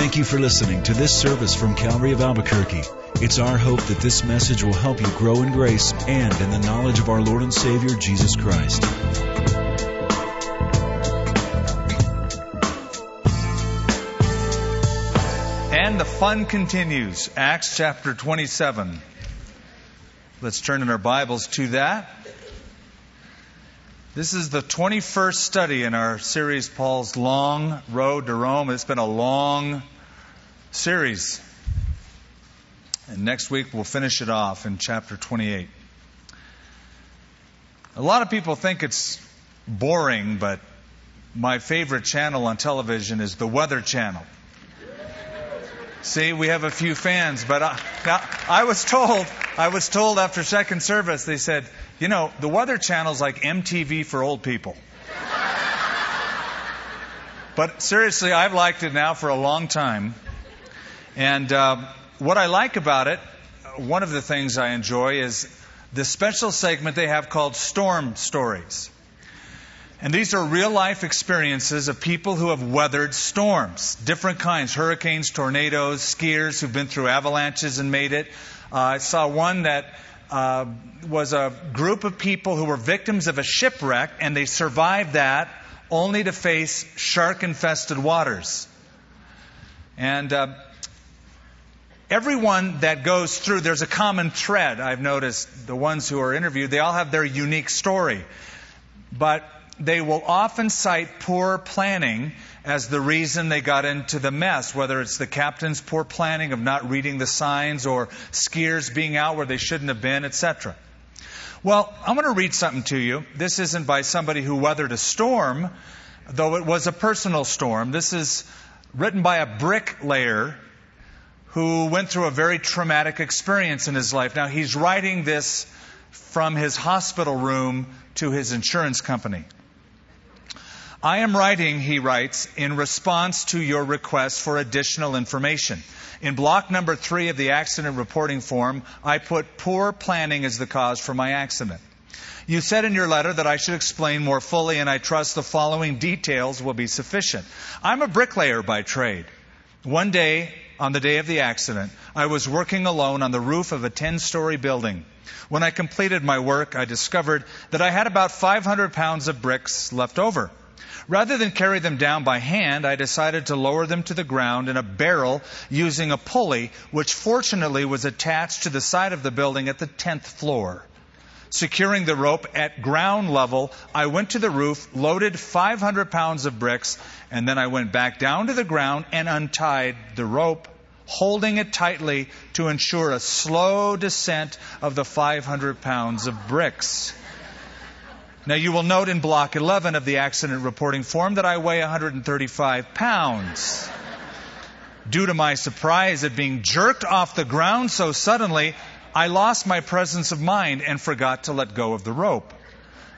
Thank you for listening to this service from Calvary of Albuquerque. It's our hope that this message will help you grow in grace and in the knowledge of our Lord and Savior, Jesus Christ. And the fun continues. Acts chapter 27. Let's turn in our Bibles to that. This is the 21st study in our series, Paul's Long Road to Rome. It's been a long series. And next week we'll finish it off in chapter 28. A lot of people think it's boring, but my favorite channel on television is the Weather Channel. See, we have a few fans, but I, I was told, I was told after second service, they said, you know, the Weather Channel's like MTV for old people. but seriously, I've liked it now for a long time. And uh, what I like about it, one of the things I enjoy is the special segment they have called Storm Stories. And these are real life experiences of people who have weathered storms, different kinds hurricanes, tornadoes, skiers who've been through avalanches and made it. Uh, I saw one that uh, was a group of people who were victims of a shipwreck, and they survived that only to face shark infested waters. And uh, everyone that goes through, there's a common thread. I've noticed the ones who are interviewed, they all have their unique story. But they will often cite poor planning as the reason they got into the mess, whether it's the captain's poor planning of not reading the signs or skiers being out where they shouldn't have been, etc. Well, I'm going to read something to you. This isn't by somebody who weathered a storm, though it was a personal storm. This is written by a bricklayer who went through a very traumatic experience in his life. Now, he's writing this from his hospital room to his insurance company. I am writing, he writes, in response to your request for additional information. In block number three of the accident reporting form, I put poor planning as the cause for my accident. You said in your letter that I should explain more fully, and I trust the following details will be sufficient. I'm a bricklayer by trade. One day, on the day of the accident, I was working alone on the roof of a 10 story building. When I completed my work, I discovered that I had about 500 pounds of bricks left over. Rather than carry them down by hand, I decided to lower them to the ground in a barrel using a pulley, which fortunately was attached to the side of the building at the 10th floor. Securing the rope at ground level, I went to the roof, loaded 500 pounds of bricks, and then I went back down to the ground and untied the rope, holding it tightly to ensure a slow descent of the 500 pounds of bricks. Now, you will note in block 11 of the accident reporting form that I weigh 135 pounds. Due to my surprise at being jerked off the ground so suddenly, I lost my presence of mind and forgot to let go of the rope.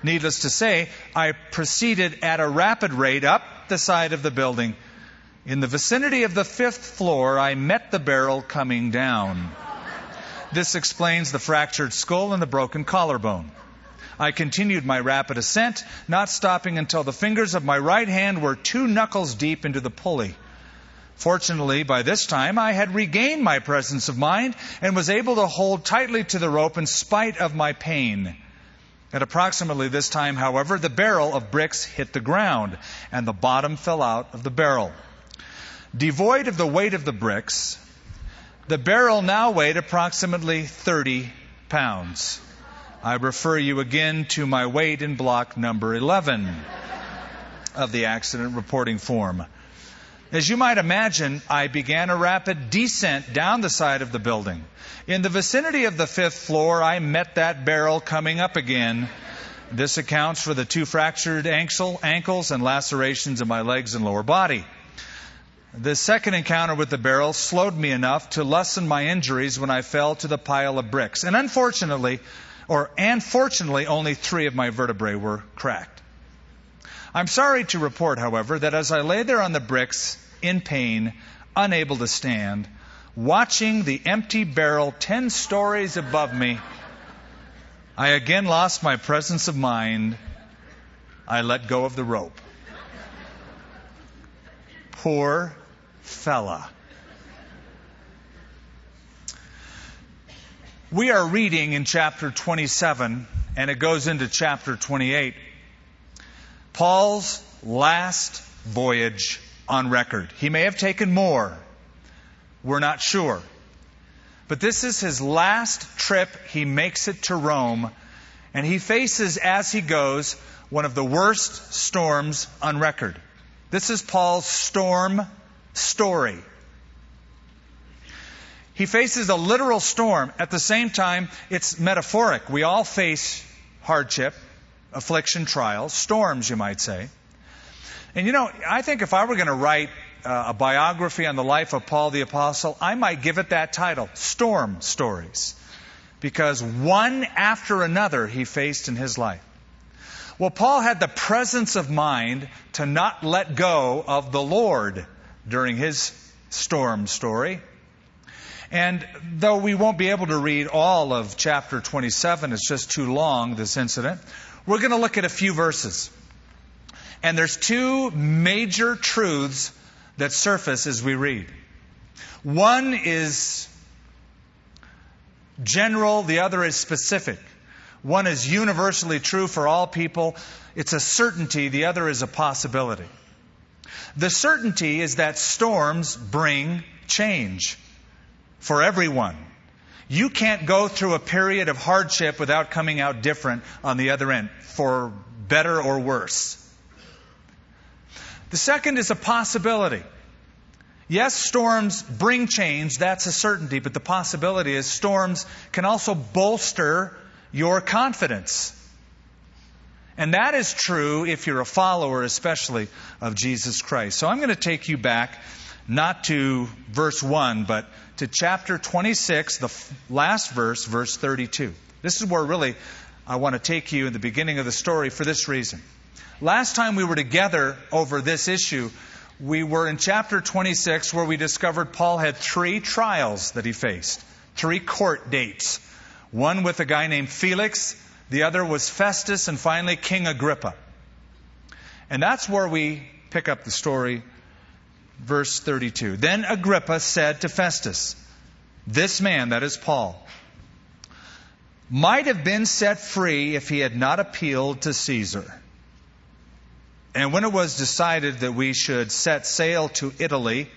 Needless to say, I proceeded at a rapid rate up the side of the building. In the vicinity of the fifth floor, I met the barrel coming down. This explains the fractured skull and the broken collarbone. I continued my rapid ascent, not stopping until the fingers of my right hand were two knuckles deep into the pulley. Fortunately, by this time, I had regained my presence of mind and was able to hold tightly to the rope in spite of my pain. At approximately this time, however, the barrel of bricks hit the ground and the bottom fell out of the barrel. Devoid of the weight of the bricks, the barrel now weighed approximately 30 pounds. I refer you again to my weight in block number 11 of the accident reporting form. As you might imagine, I began a rapid descent down the side of the building. In the vicinity of the fifth floor, I met that barrel coming up again. This accounts for the two fractured ankle, ankles and lacerations in my legs and lower body. The second encounter with the barrel slowed me enough to lessen my injuries when I fell to the pile of bricks. And unfortunately, or and fortunately only three of my vertebrae were cracked. I'm sorry to report, however, that as I lay there on the bricks in pain, unable to stand, watching the empty barrel 10 stories above me, I again lost my presence of mind. I let go of the rope. Poor fella. We are reading in chapter 27, and it goes into chapter 28. Paul's last voyage on record. He may have taken more. We're not sure. But this is his last trip. He makes it to Rome, and he faces, as he goes, one of the worst storms on record. This is Paul's storm story. He faces a literal storm. At the same time, it's metaphoric. We all face hardship, affliction, trials, storms, you might say. And you know, I think if I were going to write uh, a biography on the life of Paul the Apostle, I might give it that title Storm Stories. Because one after another he faced in his life. Well, Paul had the presence of mind to not let go of the Lord during his storm story. And though we won't be able to read all of chapter 27, it's just too long, this incident, we're going to look at a few verses. And there's two major truths that surface as we read. One is general, the other is specific. One is universally true for all people. It's a certainty, the other is a possibility. The certainty is that storms bring change for everyone. You can't go through a period of hardship without coming out different on the other end, for better or worse. The second is a possibility. Yes, storms bring change, that's a certainty, but the possibility is storms can also bolster your confidence. And that is true if you're a follower, especially of Jesus Christ. So I'm going to take you back, not to verse 1, but to chapter 26, the last verse, verse 32. This is where really I want to take you in the beginning of the story for this reason. Last time we were together over this issue, we were in chapter 26 where we discovered Paul had three trials that he faced, three court dates. One with a guy named Felix, the other was Festus, and finally King Agrippa. And that's where we pick up the story, verse 32. Then Agrippa said to Festus, This man, that is Paul, might have been set free if he had not appealed to Caesar. And when it was decided that we should set sail to Italy,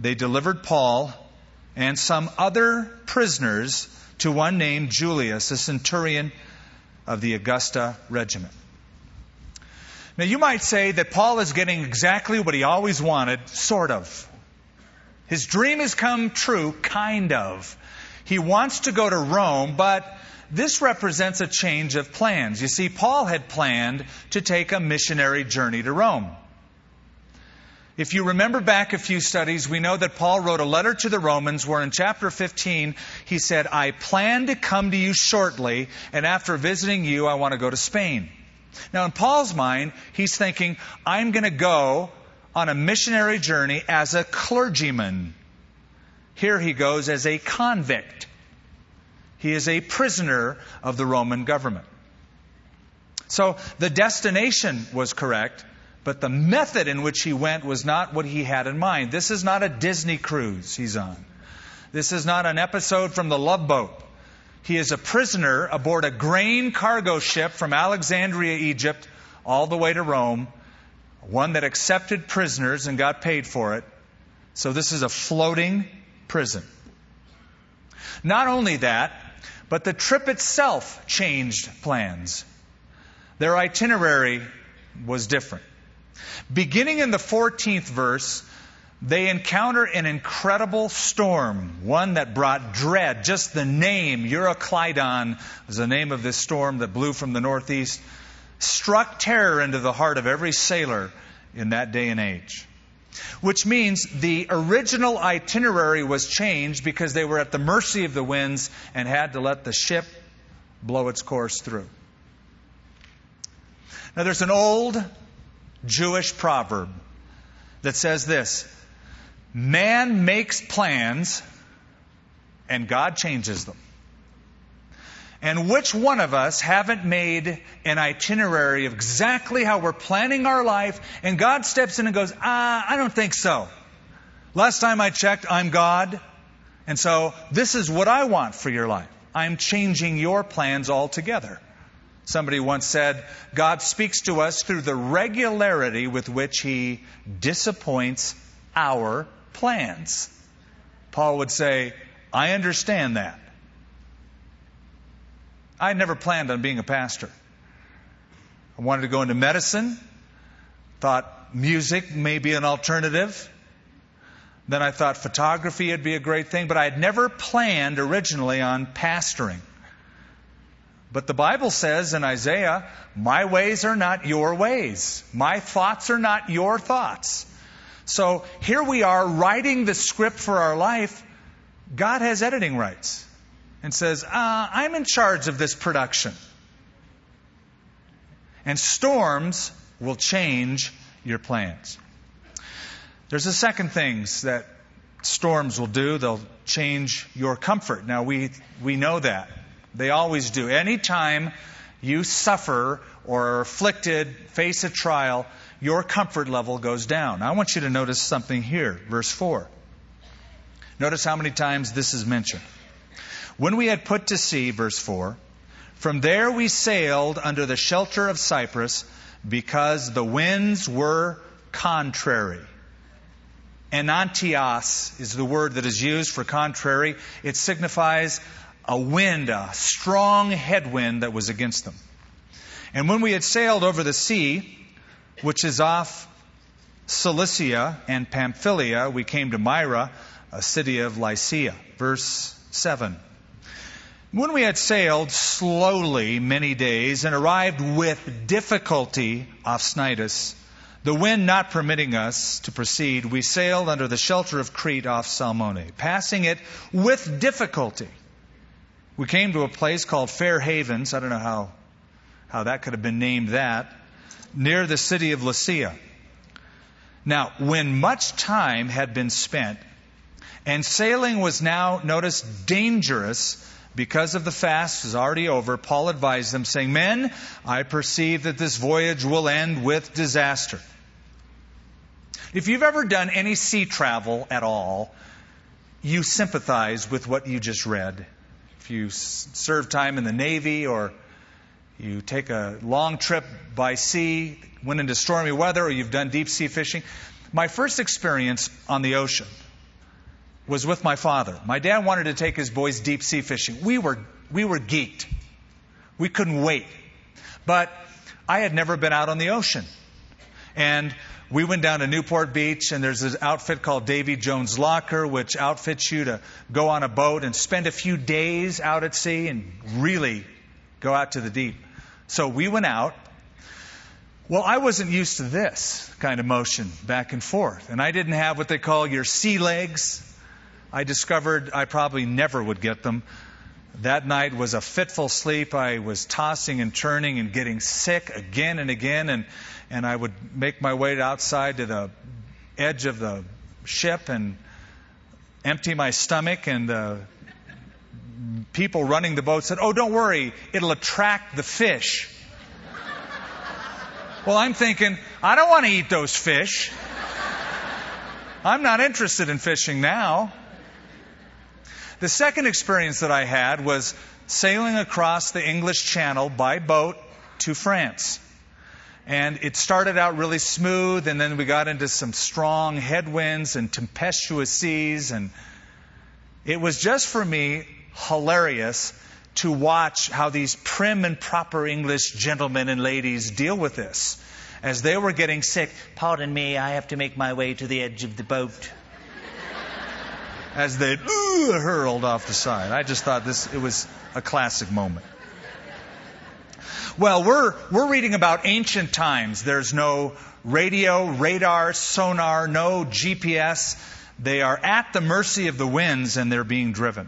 they delivered Paul and some other prisoners to one named Julius, a centurion of the Augusta regiment. Now, you might say that Paul is getting exactly what he always wanted, sort of. His dream has come true, kind of. He wants to go to Rome, but this represents a change of plans. You see, Paul had planned to take a missionary journey to Rome. If you remember back a few studies, we know that Paul wrote a letter to the Romans where in chapter 15 he said, I plan to come to you shortly, and after visiting you, I want to go to Spain. Now, in Paul's mind, he's thinking, I'm going to go on a missionary journey as a clergyman. Here he goes as a convict. He is a prisoner of the Roman government. So the destination was correct, but the method in which he went was not what he had in mind. This is not a Disney cruise he's on. This is not an episode from the Love Boat. He is a prisoner aboard a grain cargo ship from Alexandria, Egypt, all the way to Rome, one that accepted prisoners and got paid for it. So this is a floating prison. Not only that, but the trip itself changed plans. Their itinerary was different. Beginning in the 14th verse, they encounter an incredible storm, one that brought dread. Just the name, Euroclydon, was the name of this storm that blew from the northeast, struck terror into the heart of every sailor in that day and age. Which means the original itinerary was changed because they were at the mercy of the winds and had to let the ship blow its course through. Now, there's an old Jewish proverb that says this Man makes plans and God changes them. And which one of us haven't made an itinerary of exactly how we're planning our life, and God steps in and goes, Ah, I don't think so. Last time I checked, I'm God. And so this is what I want for your life. I'm changing your plans altogether. Somebody once said, God speaks to us through the regularity with which he disappoints our plans. Paul would say, I understand that. I never planned on being a pastor. I wanted to go into medicine, thought music may be an alternative. Then I thought photography would be a great thing, but I had never planned originally on pastoring. But the Bible says in Isaiah, My ways are not your ways. My thoughts are not your thoughts. So here we are writing the script for our life. God has editing rights and says, uh, I'm in charge of this production. And storms will change your plans. There's a second thing that storms will do. They'll change your comfort. Now we, we know that. They always do. Anytime you suffer or are afflicted, face a trial, your comfort level goes down. I want you to notice something here, verse 4. Notice how many times this is mentioned. When we had put to sea, verse 4, from there we sailed under the shelter of Cyprus because the winds were contrary. Enantios is the word that is used for contrary. It signifies a wind, a strong headwind that was against them. And when we had sailed over the sea, which is off Cilicia and Pamphylia, we came to Myra, a city of Lycia. Verse 7. When we had sailed slowly many days and arrived with difficulty off Cnidus, the wind not permitting us to proceed, we sailed under the shelter of Crete off Salmone, passing it with difficulty we came to a place called Fair Havens. I don't know how, how that could have been named that, near the city of Lasea. Now, when much time had been spent, and sailing was now, notice, dangerous because of the fast was already over, Paul advised them, saying, Men, I perceive that this voyage will end with disaster. If you've ever done any sea travel at all, you sympathize with what you just read if you serve time in the Navy or you take a long trip by sea, went into stormy weather, or you've done deep sea fishing. My first experience on the ocean was with my father. My dad wanted to take his boys deep sea fishing. We were, we were geeked. We couldn't wait. But I had never been out on the ocean. And we went down to Newport Beach, and there's an outfit called Davy Jones Locker, which outfits you to go on a boat and spend a few days out at sea and really go out to the deep. So we went out. Well, I wasn't used to this kind of motion back and forth, and I didn't have what they call your sea legs. I discovered I probably never would get them. That night was a fitful sleep. I was tossing and turning and getting sick again and again, and and I would make my way outside to the edge of the ship and empty my stomach and the people running the boat said, "Oh, don't worry, it'll attract the fish." well, I'm thinking, I don't want to eat those fish. I'm not interested in fishing now. The second experience that I had was sailing across the English Channel by boat to France. And it started out really smooth, and then we got into some strong headwinds and tempestuous seas. And it was just for me hilarious to watch how these prim and proper English gentlemen and ladies deal with this. As they were getting sick, pardon me, I have to make my way to the edge of the boat. As they hurled off the side. I just thought this, it was a classic moment. Well, we're, we're reading about ancient times. There's no radio, radar, sonar, no GPS. They are at the mercy of the winds and they're being driven.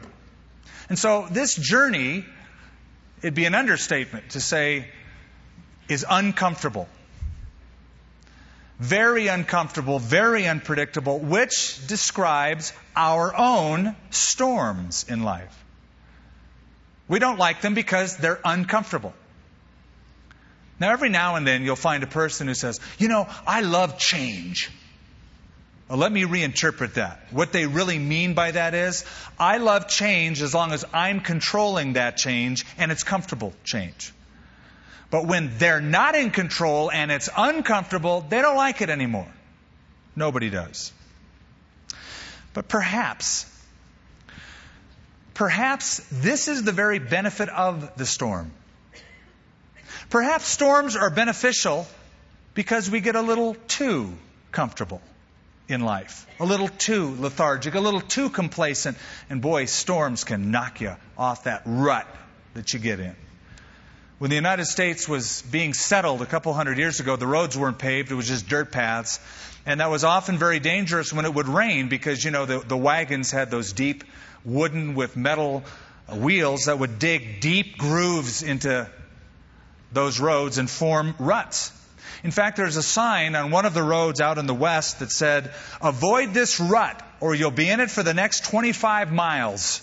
And so this journey, it'd be an understatement to say, is uncomfortable. Very uncomfortable, very unpredictable, which describes our own storms in life. We don't like them because they're uncomfortable. Now, every now and then you'll find a person who says, You know, I love change. Let me reinterpret that. What they really mean by that is, I love change as long as I'm controlling that change and it's comfortable change. But when they're not in control and it's uncomfortable, they don't like it anymore. Nobody does. But perhaps, perhaps this is the very benefit of the storm. Perhaps storms are beneficial because we get a little too comfortable in life, a little too lethargic, a little too complacent. And boy, storms can knock you off that rut that you get in. When the United States was being settled a couple hundred years ago, the roads weren't paved, it was just dirt paths. And that was often very dangerous when it would rain because, you know, the, the wagons had those deep wooden with metal uh, wheels that would dig deep grooves into those roads and form ruts. In fact, there's a sign on one of the roads out in the west that said, Avoid this rut or you'll be in it for the next 25 miles.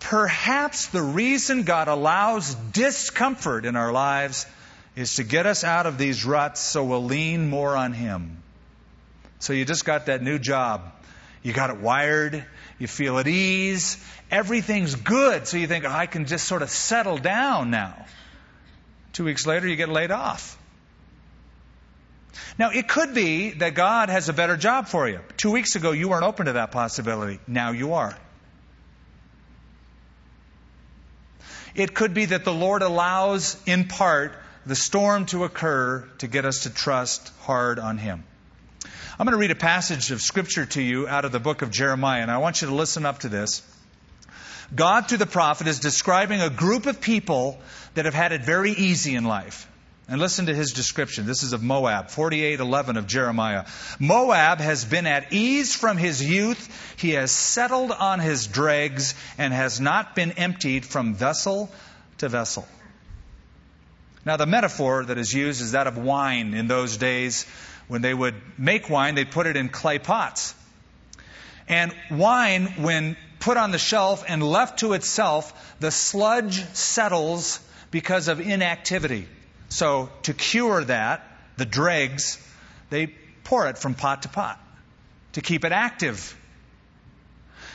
Perhaps the reason God allows discomfort in our lives is to get us out of these ruts so we'll lean more on Him. So you just got that new job. You got it wired. You feel at ease. Everything's good. So you think, oh, I can just sort of settle down now. Two weeks later, you get laid off. Now, it could be that God has a better job for you. Two weeks ago, you weren't open to that possibility. Now you are. It could be that the Lord allows, in part, the storm to occur to get us to trust hard on Him. I'm going to read a passage of Scripture to you out of the book of Jeremiah, and I want you to listen up to this. God, through the prophet, is describing a group of people that have had it very easy in life. And listen to his description. This is of Moab, 48:11 of Jeremiah. Moab has been at ease from his youth. He has settled on his dregs and has not been emptied from vessel to vessel. Now, the metaphor that is used is that of wine in those days. When they would make wine, they'd put it in clay pots. And wine, when put on the shelf and left to itself, the sludge settles because of inactivity. So, to cure that, the dregs, they pour it from pot to pot to keep it active.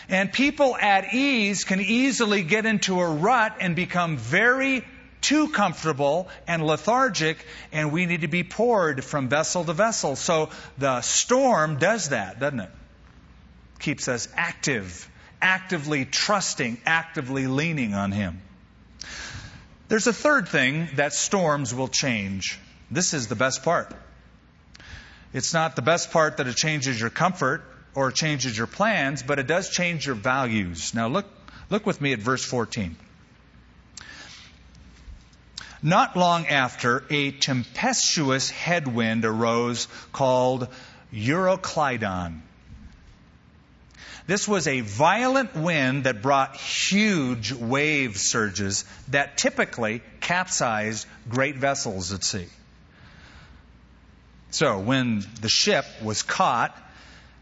And people at ease can easily get into a rut and become very too comfortable and lethargic, and we need to be poured from vessel to vessel. So the storm does that, doesn't it? Keeps us active, actively trusting, actively leaning on Him. There's a third thing that storms will change. This is the best part. It's not the best part that it changes your comfort or changes your plans, but it does change your values. Now look, look with me at verse 14. Not long after, a tempestuous headwind arose called Euroclydon. This was a violent wind that brought huge wave surges that typically capsized great vessels at sea. So when the ship was caught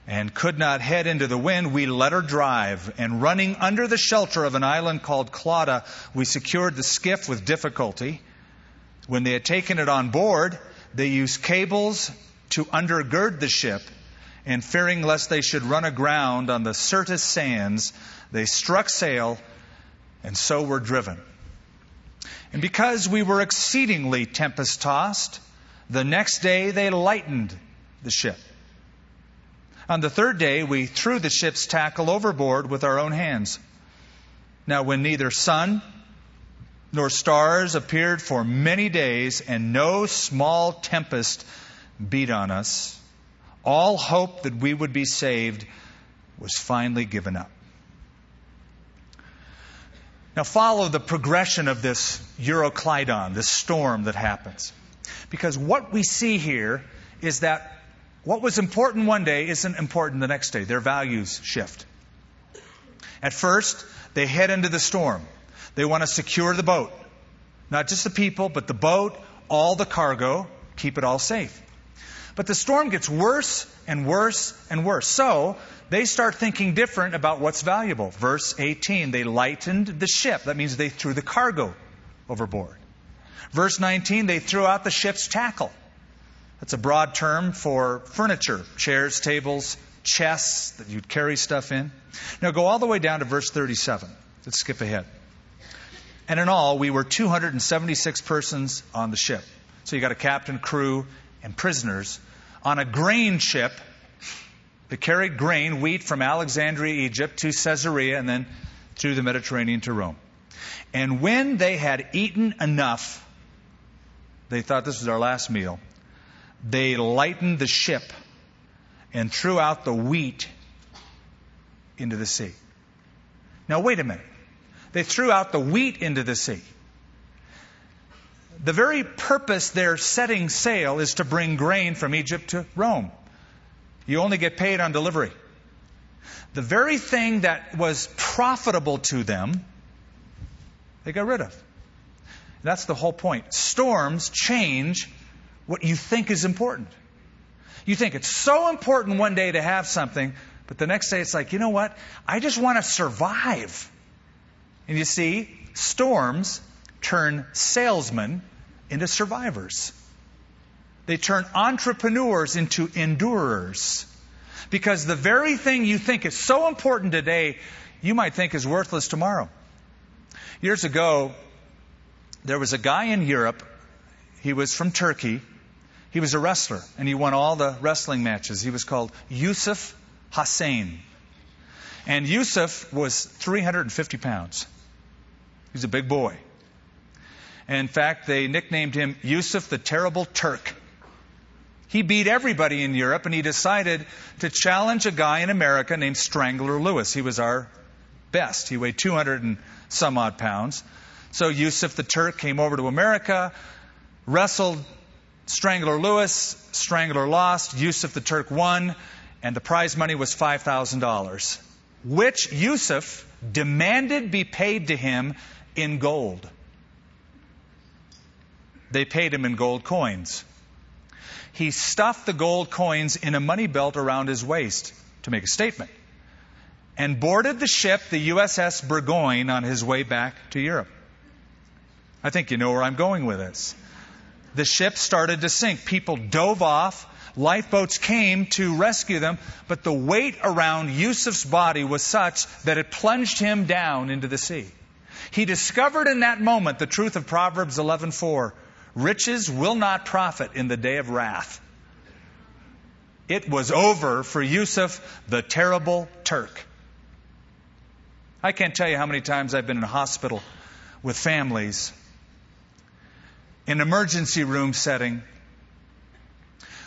and could not head into the wind, we let her drive, and running under the shelter of an island called Clauda, we secured the skiff with difficulty. When they had taken it on board, they used cables to undergird the ship and fearing lest they should run aground on the Syrtis sands, they struck sail and so were driven. And because we were exceedingly tempest tossed, the next day they lightened the ship. On the third day, we threw the ship's tackle overboard with our own hands. Now, when neither sun nor stars appeared for many days, and no small tempest beat on us, all hope that we would be saved was finally given up. Now, follow the progression of this Euroclydon, this storm that happens. Because what we see here is that what was important one day isn't important the next day. Their values shift. At first, they head into the storm. They want to secure the boat. Not just the people, but the boat, all the cargo, keep it all safe. But the storm gets worse and worse and worse. So they start thinking different about what's valuable. Verse 18, they lightened the ship. That means they threw the cargo overboard. Verse 19, they threw out the ship's tackle. That's a broad term for furniture, chairs, tables, chests that you'd carry stuff in. Now go all the way down to verse 37. Let's skip ahead. And in all, we were 276 persons on the ship. So you got a captain, crew, and prisoners on a grain ship that carried grain, wheat from Alexandria, Egypt to Caesarea, and then through the Mediterranean to Rome. And when they had eaten enough, they thought this was our last meal, they lightened the ship and threw out the wheat into the sea. Now, wait a minute. They threw out the wheat into the sea. The very purpose they're setting sail is to bring grain from Egypt to Rome. You only get paid on delivery. The very thing that was profitable to them, they got rid of. That's the whole point. Storms change what you think is important. You think it's so important one day to have something, but the next day it's like, you know what? I just want to survive. And you see, storms turn salesmen into survivors. They turn entrepreneurs into endurers. Because the very thing you think is so important today, you might think is worthless tomorrow. Years ago, there was a guy in Europe. He was from Turkey. He was a wrestler, and he won all the wrestling matches. He was called Yusuf Hussein. And Yusuf was 350 pounds. He was a big boy. In fact, they nicknamed him Yusuf the Terrible Turk he beat everybody in Europe and he decided to challenge a guy in America named Strangler Lewis. He was our best. He weighed 200 and some odd pounds. So Yusuf the Turk came over to America, wrestled Strangler Lewis. Strangler lost. Yusuf the Turk won, and the prize money was $5,000, which Yusuf demanded be paid to him in gold. They paid him in gold coins he stuffed the gold coins in a money belt around his waist to make a statement and boarded the ship, the USS Burgoyne, on his way back to Europe. I think you know where I'm going with this. The ship started to sink. People dove off. Lifeboats came to rescue them, but the weight around Yusuf's body was such that it plunged him down into the sea. He discovered in that moment the truth of Proverbs 11:4. Riches will not profit in the day of wrath. It was over for Yusuf, the terrible Turk. I can't tell you how many times I've been in a hospital with families, in emergency room setting,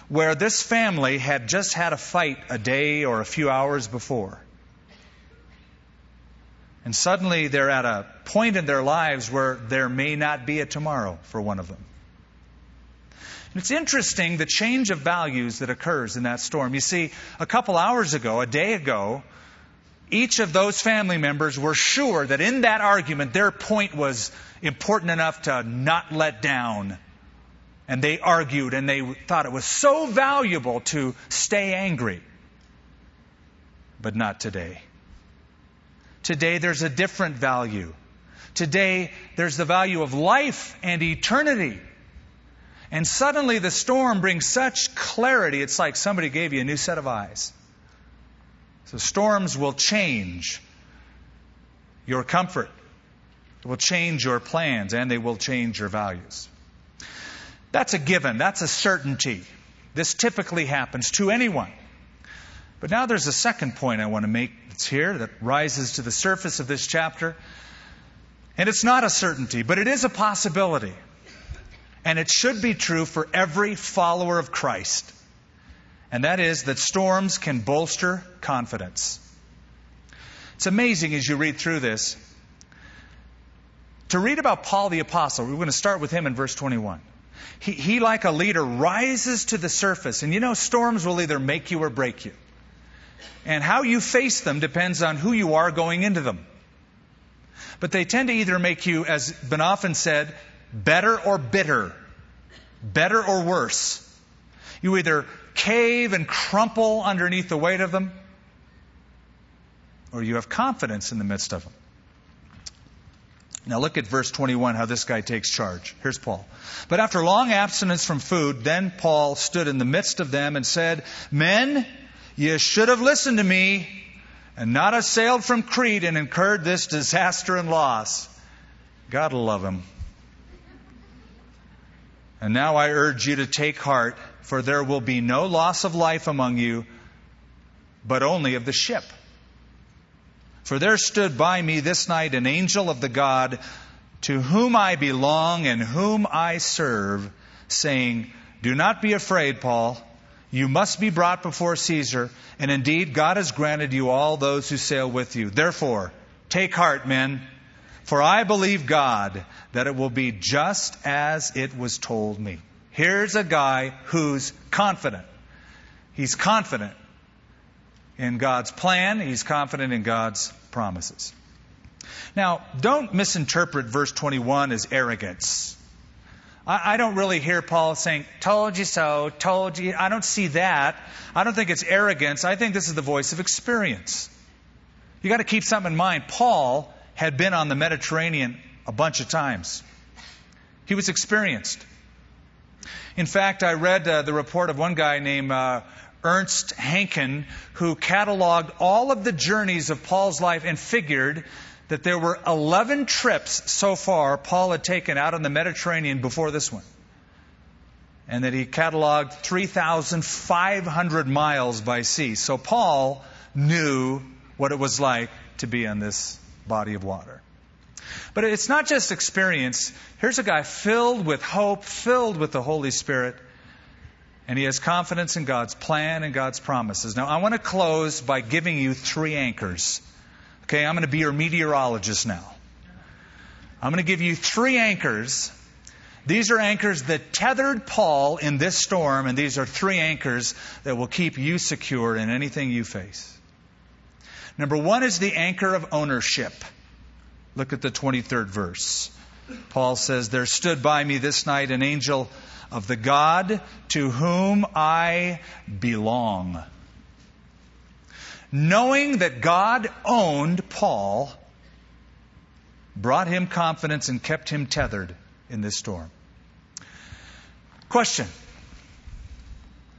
where this family had just had a fight a day or a few hours before. And suddenly they're at a point in their lives where there may not be a tomorrow for one of them. It's interesting the change of values that occurs in that storm. You see, a couple hours ago, a day ago, each of those family members were sure that in that argument their point was important enough to not let down. And they argued and they thought it was so valuable to stay angry. But not today. Today there's a different value. Today there's the value of life and eternity. And suddenly the storm brings such clarity, it's like somebody gave you a new set of eyes. So storms will change your comfort, it will change your plans, and they will change your values. That's a given, that's a certainty. This typically happens to anyone. But now there's a second point I want to make that's here that rises to the surface of this chapter. And it's not a certainty, but it is a possibility. And it should be true for every follower of Christ. And that is that storms can bolster confidence. It's amazing as you read through this to read about Paul the Apostle. We're going to start with him in verse 21. He, he, like a leader, rises to the surface. And you know, storms will either make you or break you. And how you face them depends on who you are going into them. But they tend to either make you, as been often said, better or bitter, better or worse. You either cave and crumple underneath the weight of them, or you have confidence in the midst of them. Now look at verse 21, how this guy takes charge. Here's Paul. But after long abstinence from food, then Paul stood in the midst of them and said, Men, you should have listened to me and not have sailed from Crete and incurred this disaster and loss. Gotta love him. And now I urge you to take heart, for there will be no loss of life among you, but only of the ship. For there stood by me this night an angel of the God to whom I belong and whom I serve, saying, Do not be afraid, Paul. You must be brought before Caesar, and indeed God has granted you all those who sail with you. Therefore, take heart, men, for I believe God that it will be just as it was told me. Here's a guy who's confident. He's confident in God's plan, he's confident in God's promises. Now, don't misinterpret verse 21 as arrogance. I, don't really hear Paul saying, told you so, told you. I don't see that. I don't think it's arrogance. I think this is the voice of experience. You got to keep something in mind. Paul had been on the Mediterranean a bunch of times. He was experienced. In fact, I read uh, the report of one guy named uh, Ernst Haenchen, who cataloged all of the journeys of Paul's life and figured that there were 11 trips so far Paul had taken out on the Mediterranean before this one. And that he cataloged 3,500 miles by sea. So Paul knew what it was like to be on this body of water. But it's not just experience. Here's a guy filled with hope, filled with the Holy Spirit and he has confidence in God's plan and God's promises. Now, I want to close by giving you three anchors. Okay, I'm going to be your meteorologist now. I'm going to give you three anchors. These are anchors that tethered Paul in this storm, and these are three anchors that will keep you secure in anything you face. Number one is the anchor of ownership. Look at the 23rd verse. Paul says, There stood by me this night an angel of the God to whom I belong. Knowing that God owned Paul brought him confidence and kept him tethered in this storm. Question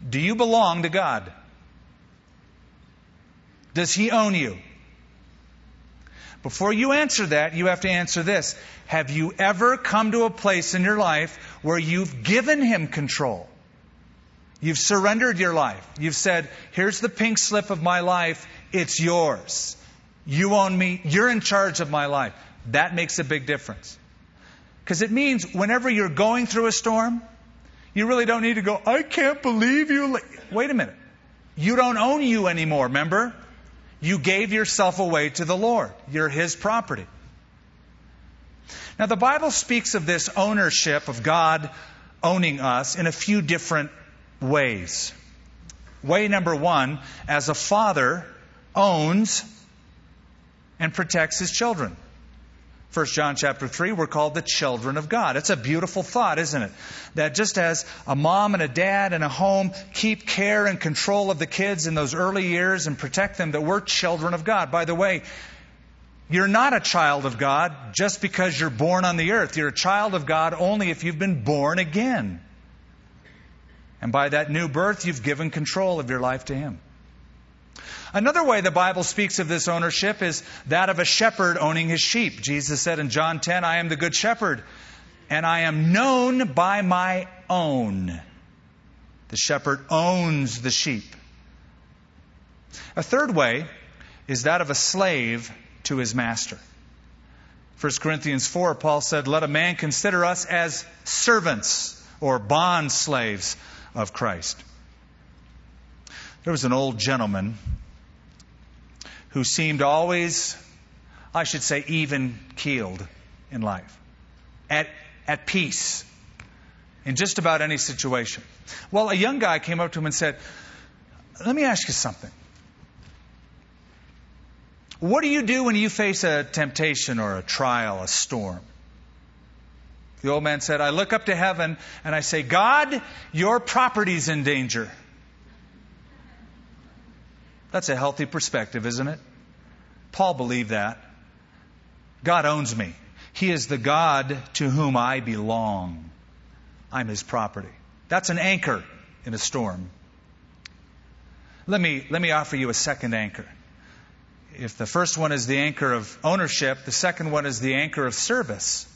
Do you belong to God? Does He own you? Before you answer that, you have to answer this. Have you ever come to a place in your life where you've given Him control? You've surrendered your life. You've said, here's the pink slip of my life. It's yours. You own me. You're in charge of my life. That makes a big difference. Because it means whenever you're going through a storm, you really don't need to go, I can't believe you. Wait a minute. You don't own you anymore, remember? You gave yourself away to the Lord. You're His property. Now, the Bible speaks of this ownership of God owning us in a few different ways. Way number one, as a father owns and protects his children. 1 John chapter 3, we're called the children of God. It's a beautiful thought, isn't it? That just as a mom and a dad and a home keep care and control of the kids in those early years and protect them, that we're children of God. By the way, you're not a child of God just because you're born on the earth. You're a child of God only if you've been born again. And by that new birth, you've given control of your life to Him. Another way the Bible speaks of this ownership is that of a shepherd owning his sheep. Jesus said in John 10, I am the good shepherd, and I am known by my own. The shepherd owns the sheep. A third way is that of a slave to his master. 1 Corinthians 4, Paul said, Let a man consider us as servants or bond slaves of Christ. There was an old gentleman who seemed always, I should say, even keeled in life, at, at peace in just about any situation. Well, a young guy came up to him and said, Let me ask you something. What do you do when you face a temptation or a trial, a storm? The old man said, I look up to heaven and I say, God, your property's in danger. That's a healthy perspective, isn't it? Paul believed that. God owns me. He is the God to whom I belong. I'm his property. That's an anchor in a storm. Let me, let me offer you a second anchor. If the first one is the anchor of ownership, the second one is the anchor of service.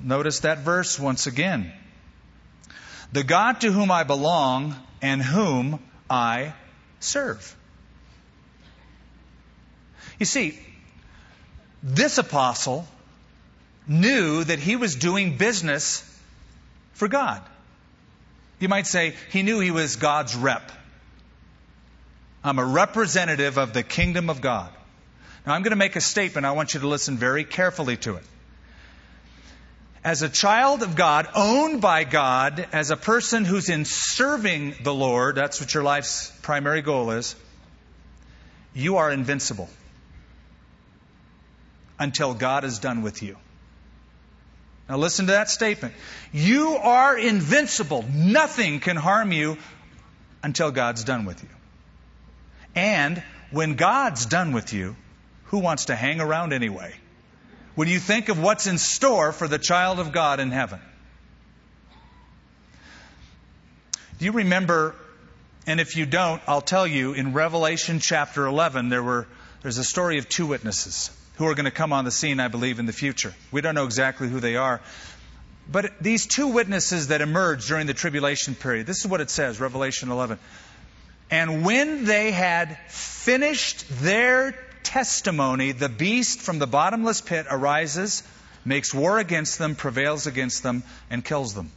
Notice that verse once again. The God to whom I belong and whom I serve. You see, this apostle knew that he was doing business for God. You might say he knew he was God's rep. I'm a representative of the kingdom of God. Now, I'm going to make a statement. I want you to listen very carefully to it. As a child of God, owned by God, as a person who's in serving the Lord, that's what your life's primary goal is, you are invincible until God is done with you. Now, listen to that statement. You are invincible. Nothing can harm you until God's done with you. And when God's done with you, who wants to hang around anyway? When you think of what's in store for the child of God in heaven. Do you remember, and if you don't, I'll tell you, in Revelation chapter 11, there were, there's a story of two witnesses who are going to come on the scene, I believe, in the future. We don't know exactly who they are. But these two witnesses that emerged during the tribulation period, this is what it says, Revelation 11. And when they had finished their testimony, the beast from the bottomless pit arises, makes war against them, prevails against them, and kills them.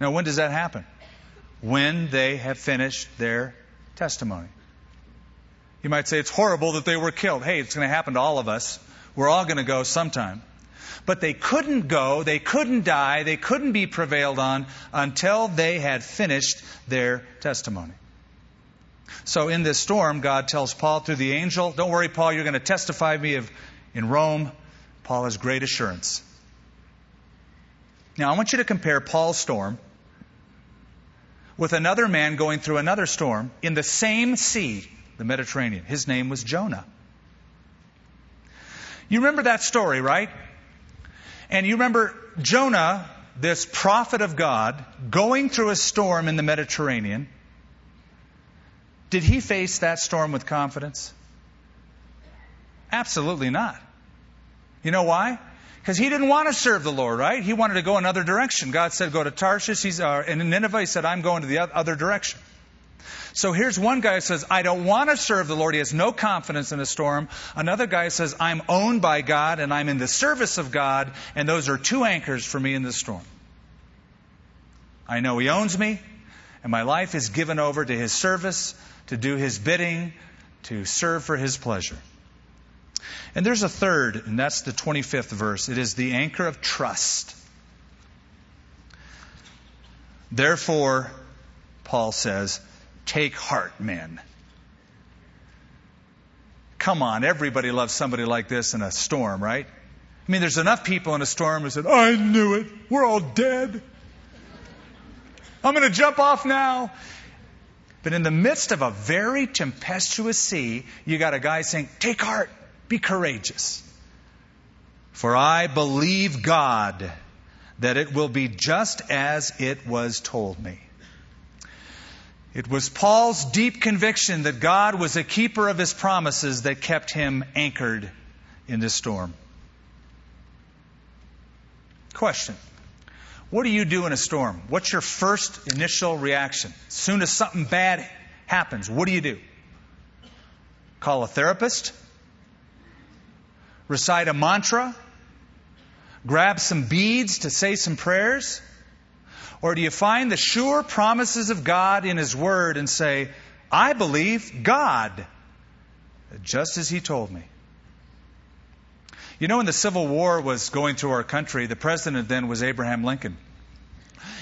Now, when does that happen? When they have finished their testimony. You might say it's horrible that they were killed. Hey, it's going to happen to all of us. We're all going to go sometime. But they couldn't go, they couldn't die, they couldn't be prevailed on until they had finished their testimony. So in this storm, God tells Paul through the angel, Don't worry, Paul, you're going to testify me of in Rome. Paul has great assurance. Now I want you to compare Paul's storm with another man going through another storm in the same sea, the Mediterranean. His name was Jonah. You remember that story, right? And you remember Jonah, this prophet of God, going through a storm in the Mediterranean. Did he face that storm with confidence? Absolutely not. You know why? Because he didn't want to serve the Lord, right? He wanted to go another direction. God said, go to Tarshish. He's, uh, and in Nineveh, he said, I'm going to the other direction. So here's one guy who says, I don't want to serve the Lord. He has no confidence in a storm. Another guy says, I'm owned by God and I'm in the service of God, and those are two anchors for me in the storm. I know He owns me, and my life is given over to His service, to do His bidding, to serve for His pleasure. And there's a third, and that's the 25th verse. It is the anchor of trust. Therefore, Paul says, Take heart, men. Come on, everybody loves somebody like this in a storm, right? I mean, there's enough people in a storm who said, I knew it. We're all dead. I'm going to jump off now. But in the midst of a very tempestuous sea, you got a guy saying, Take heart, be courageous. For I believe God that it will be just as it was told me. It was Paul's deep conviction that God was a keeper of his promises that kept him anchored in the storm. Question What do you do in a storm? What's your first initial reaction? As soon as something bad happens, what do you do? Call a therapist? Recite a mantra? Grab some beads to say some prayers? Or do you find the sure promises of God in His Word and say, I believe God, just as He told me? You know, when the Civil War was going through our country, the president then was Abraham Lincoln.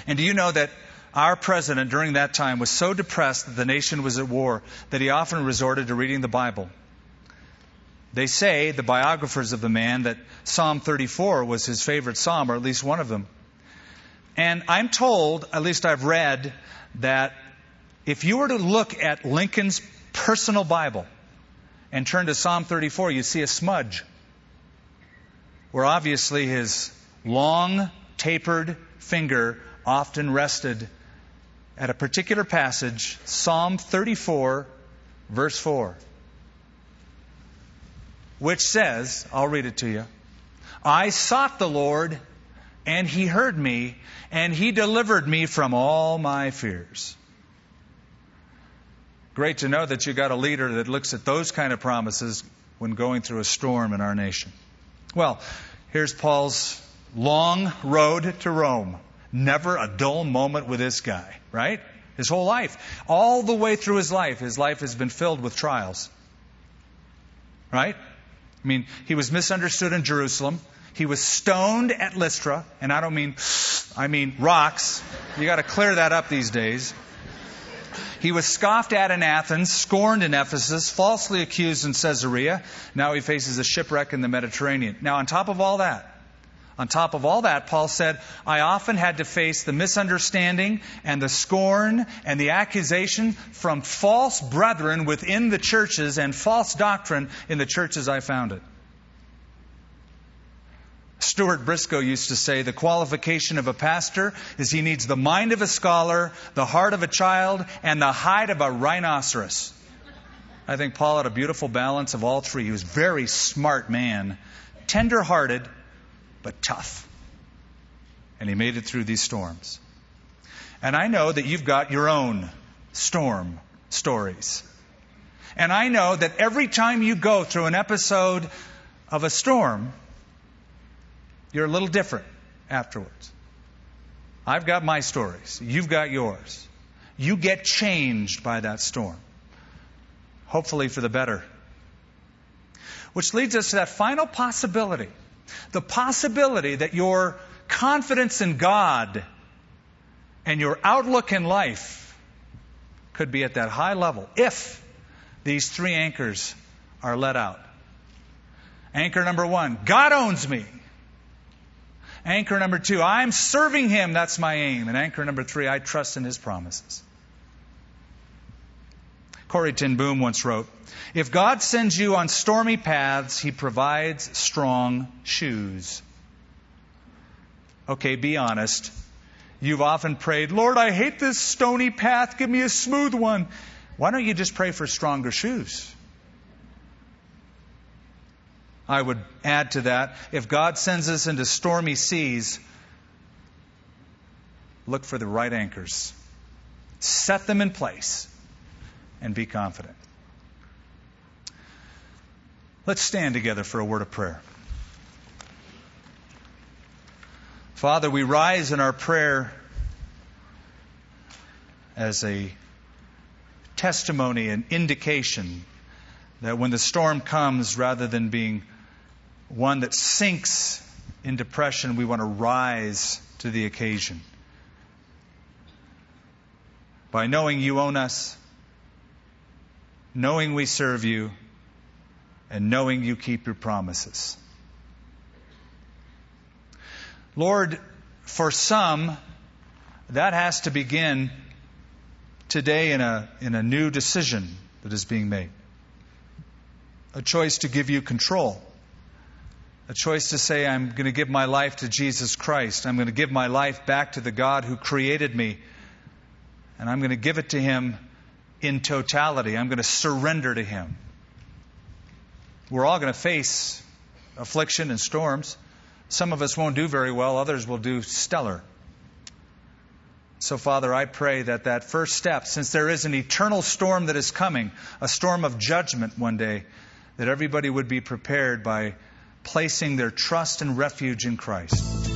And do you know that our president during that time was so depressed that the nation was at war that he often resorted to reading the Bible? They say, the biographers of the man, that Psalm 34 was his favorite psalm, or at least one of them. And I'm told, at least I've read, that if you were to look at Lincoln's personal Bible and turn to Psalm 34, you'd see a smudge. where obviously his long, tapered finger often rested at a particular passage, Psalm 34, verse 4, which says, I'll read it to you. I sought the Lord, and he heard me, and he delivered me from all my fears. Great to know that you got a leader that looks at those kind of promises when going through a storm in our nation. Well, here's Paul's long road to Rome. Never a dull moment with this guy, right? His whole life. All the way through his life, his life has been filled with trials. Right? I mean, he was misunderstood in Jerusalem. He was stoned at Lystra, and I don't mean, I mean rocks. You got to clear that up these days. He was scoffed at in Athens, scorned in Ephesus, falsely accused in Caesarea. Now he faces a shipwreck in the Mediterranean. Now, on top of all that, on top of all that, Paul said, I often had to face the misunderstanding and the scorn and the accusation from false brethren within the churches and false doctrine in the churches I founded. Stuart Briscoe used to say the qualification of a pastor is he needs the mind of a scholar, the heart of a child, and the hide of a rhinoceros. I think Paul had a beautiful balance of all three. He was a very smart man, tender hearted, but tough. And he made it through these storms. And I know that you've got your own storm stories. And I know that every time you go through an episode of a storm, you're a little different afterwards. I've got my stories. You've got yours. You get changed by that storm. Hopefully for the better. Which leads us to that final possibility the possibility that your confidence in God and your outlook in life could be at that high level if these three anchors are let out. Anchor number one God owns me. Anchor number two I'm serving Him, that's my aim. And anchor number three I trust in His promises. Corrie ten Boom once wrote If God sends you on stormy paths, He provides strong shoes. Okay, be honest. You've often prayed, Lord, I hate this stony path. Give me a smooth one. Why don't you just pray for stronger shoes? I would add to that if God sends us into stormy seas, look for the right anchors, set them in place and be confident. Let's stand together for a word of prayer. Father, we rise in our prayer as a testimony, an indication that when the storm comes, rather than being one that sinks in depression, we want to rise to the occasion. By knowing you own us, knowing we serve you, and knowing you keep your promises. Lord, for some, that has to begin today in a, in a new decision that is being made. A choice to give you control. A choice to say, I'm going to give my life to Jesus Christ. I'm going to give my life back to the God who created me. And I'm going to give it to Him in totality. I'm going to surrender to Him. We're all going to face affliction and storms. Some of us won't do very well, others will do stellar. So, Father, I pray that that first step, since there is an eternal storm that is coming, a storm of judgment one day, that everybody would be prepared by placing their trust and refuge in Christ.